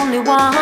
Only one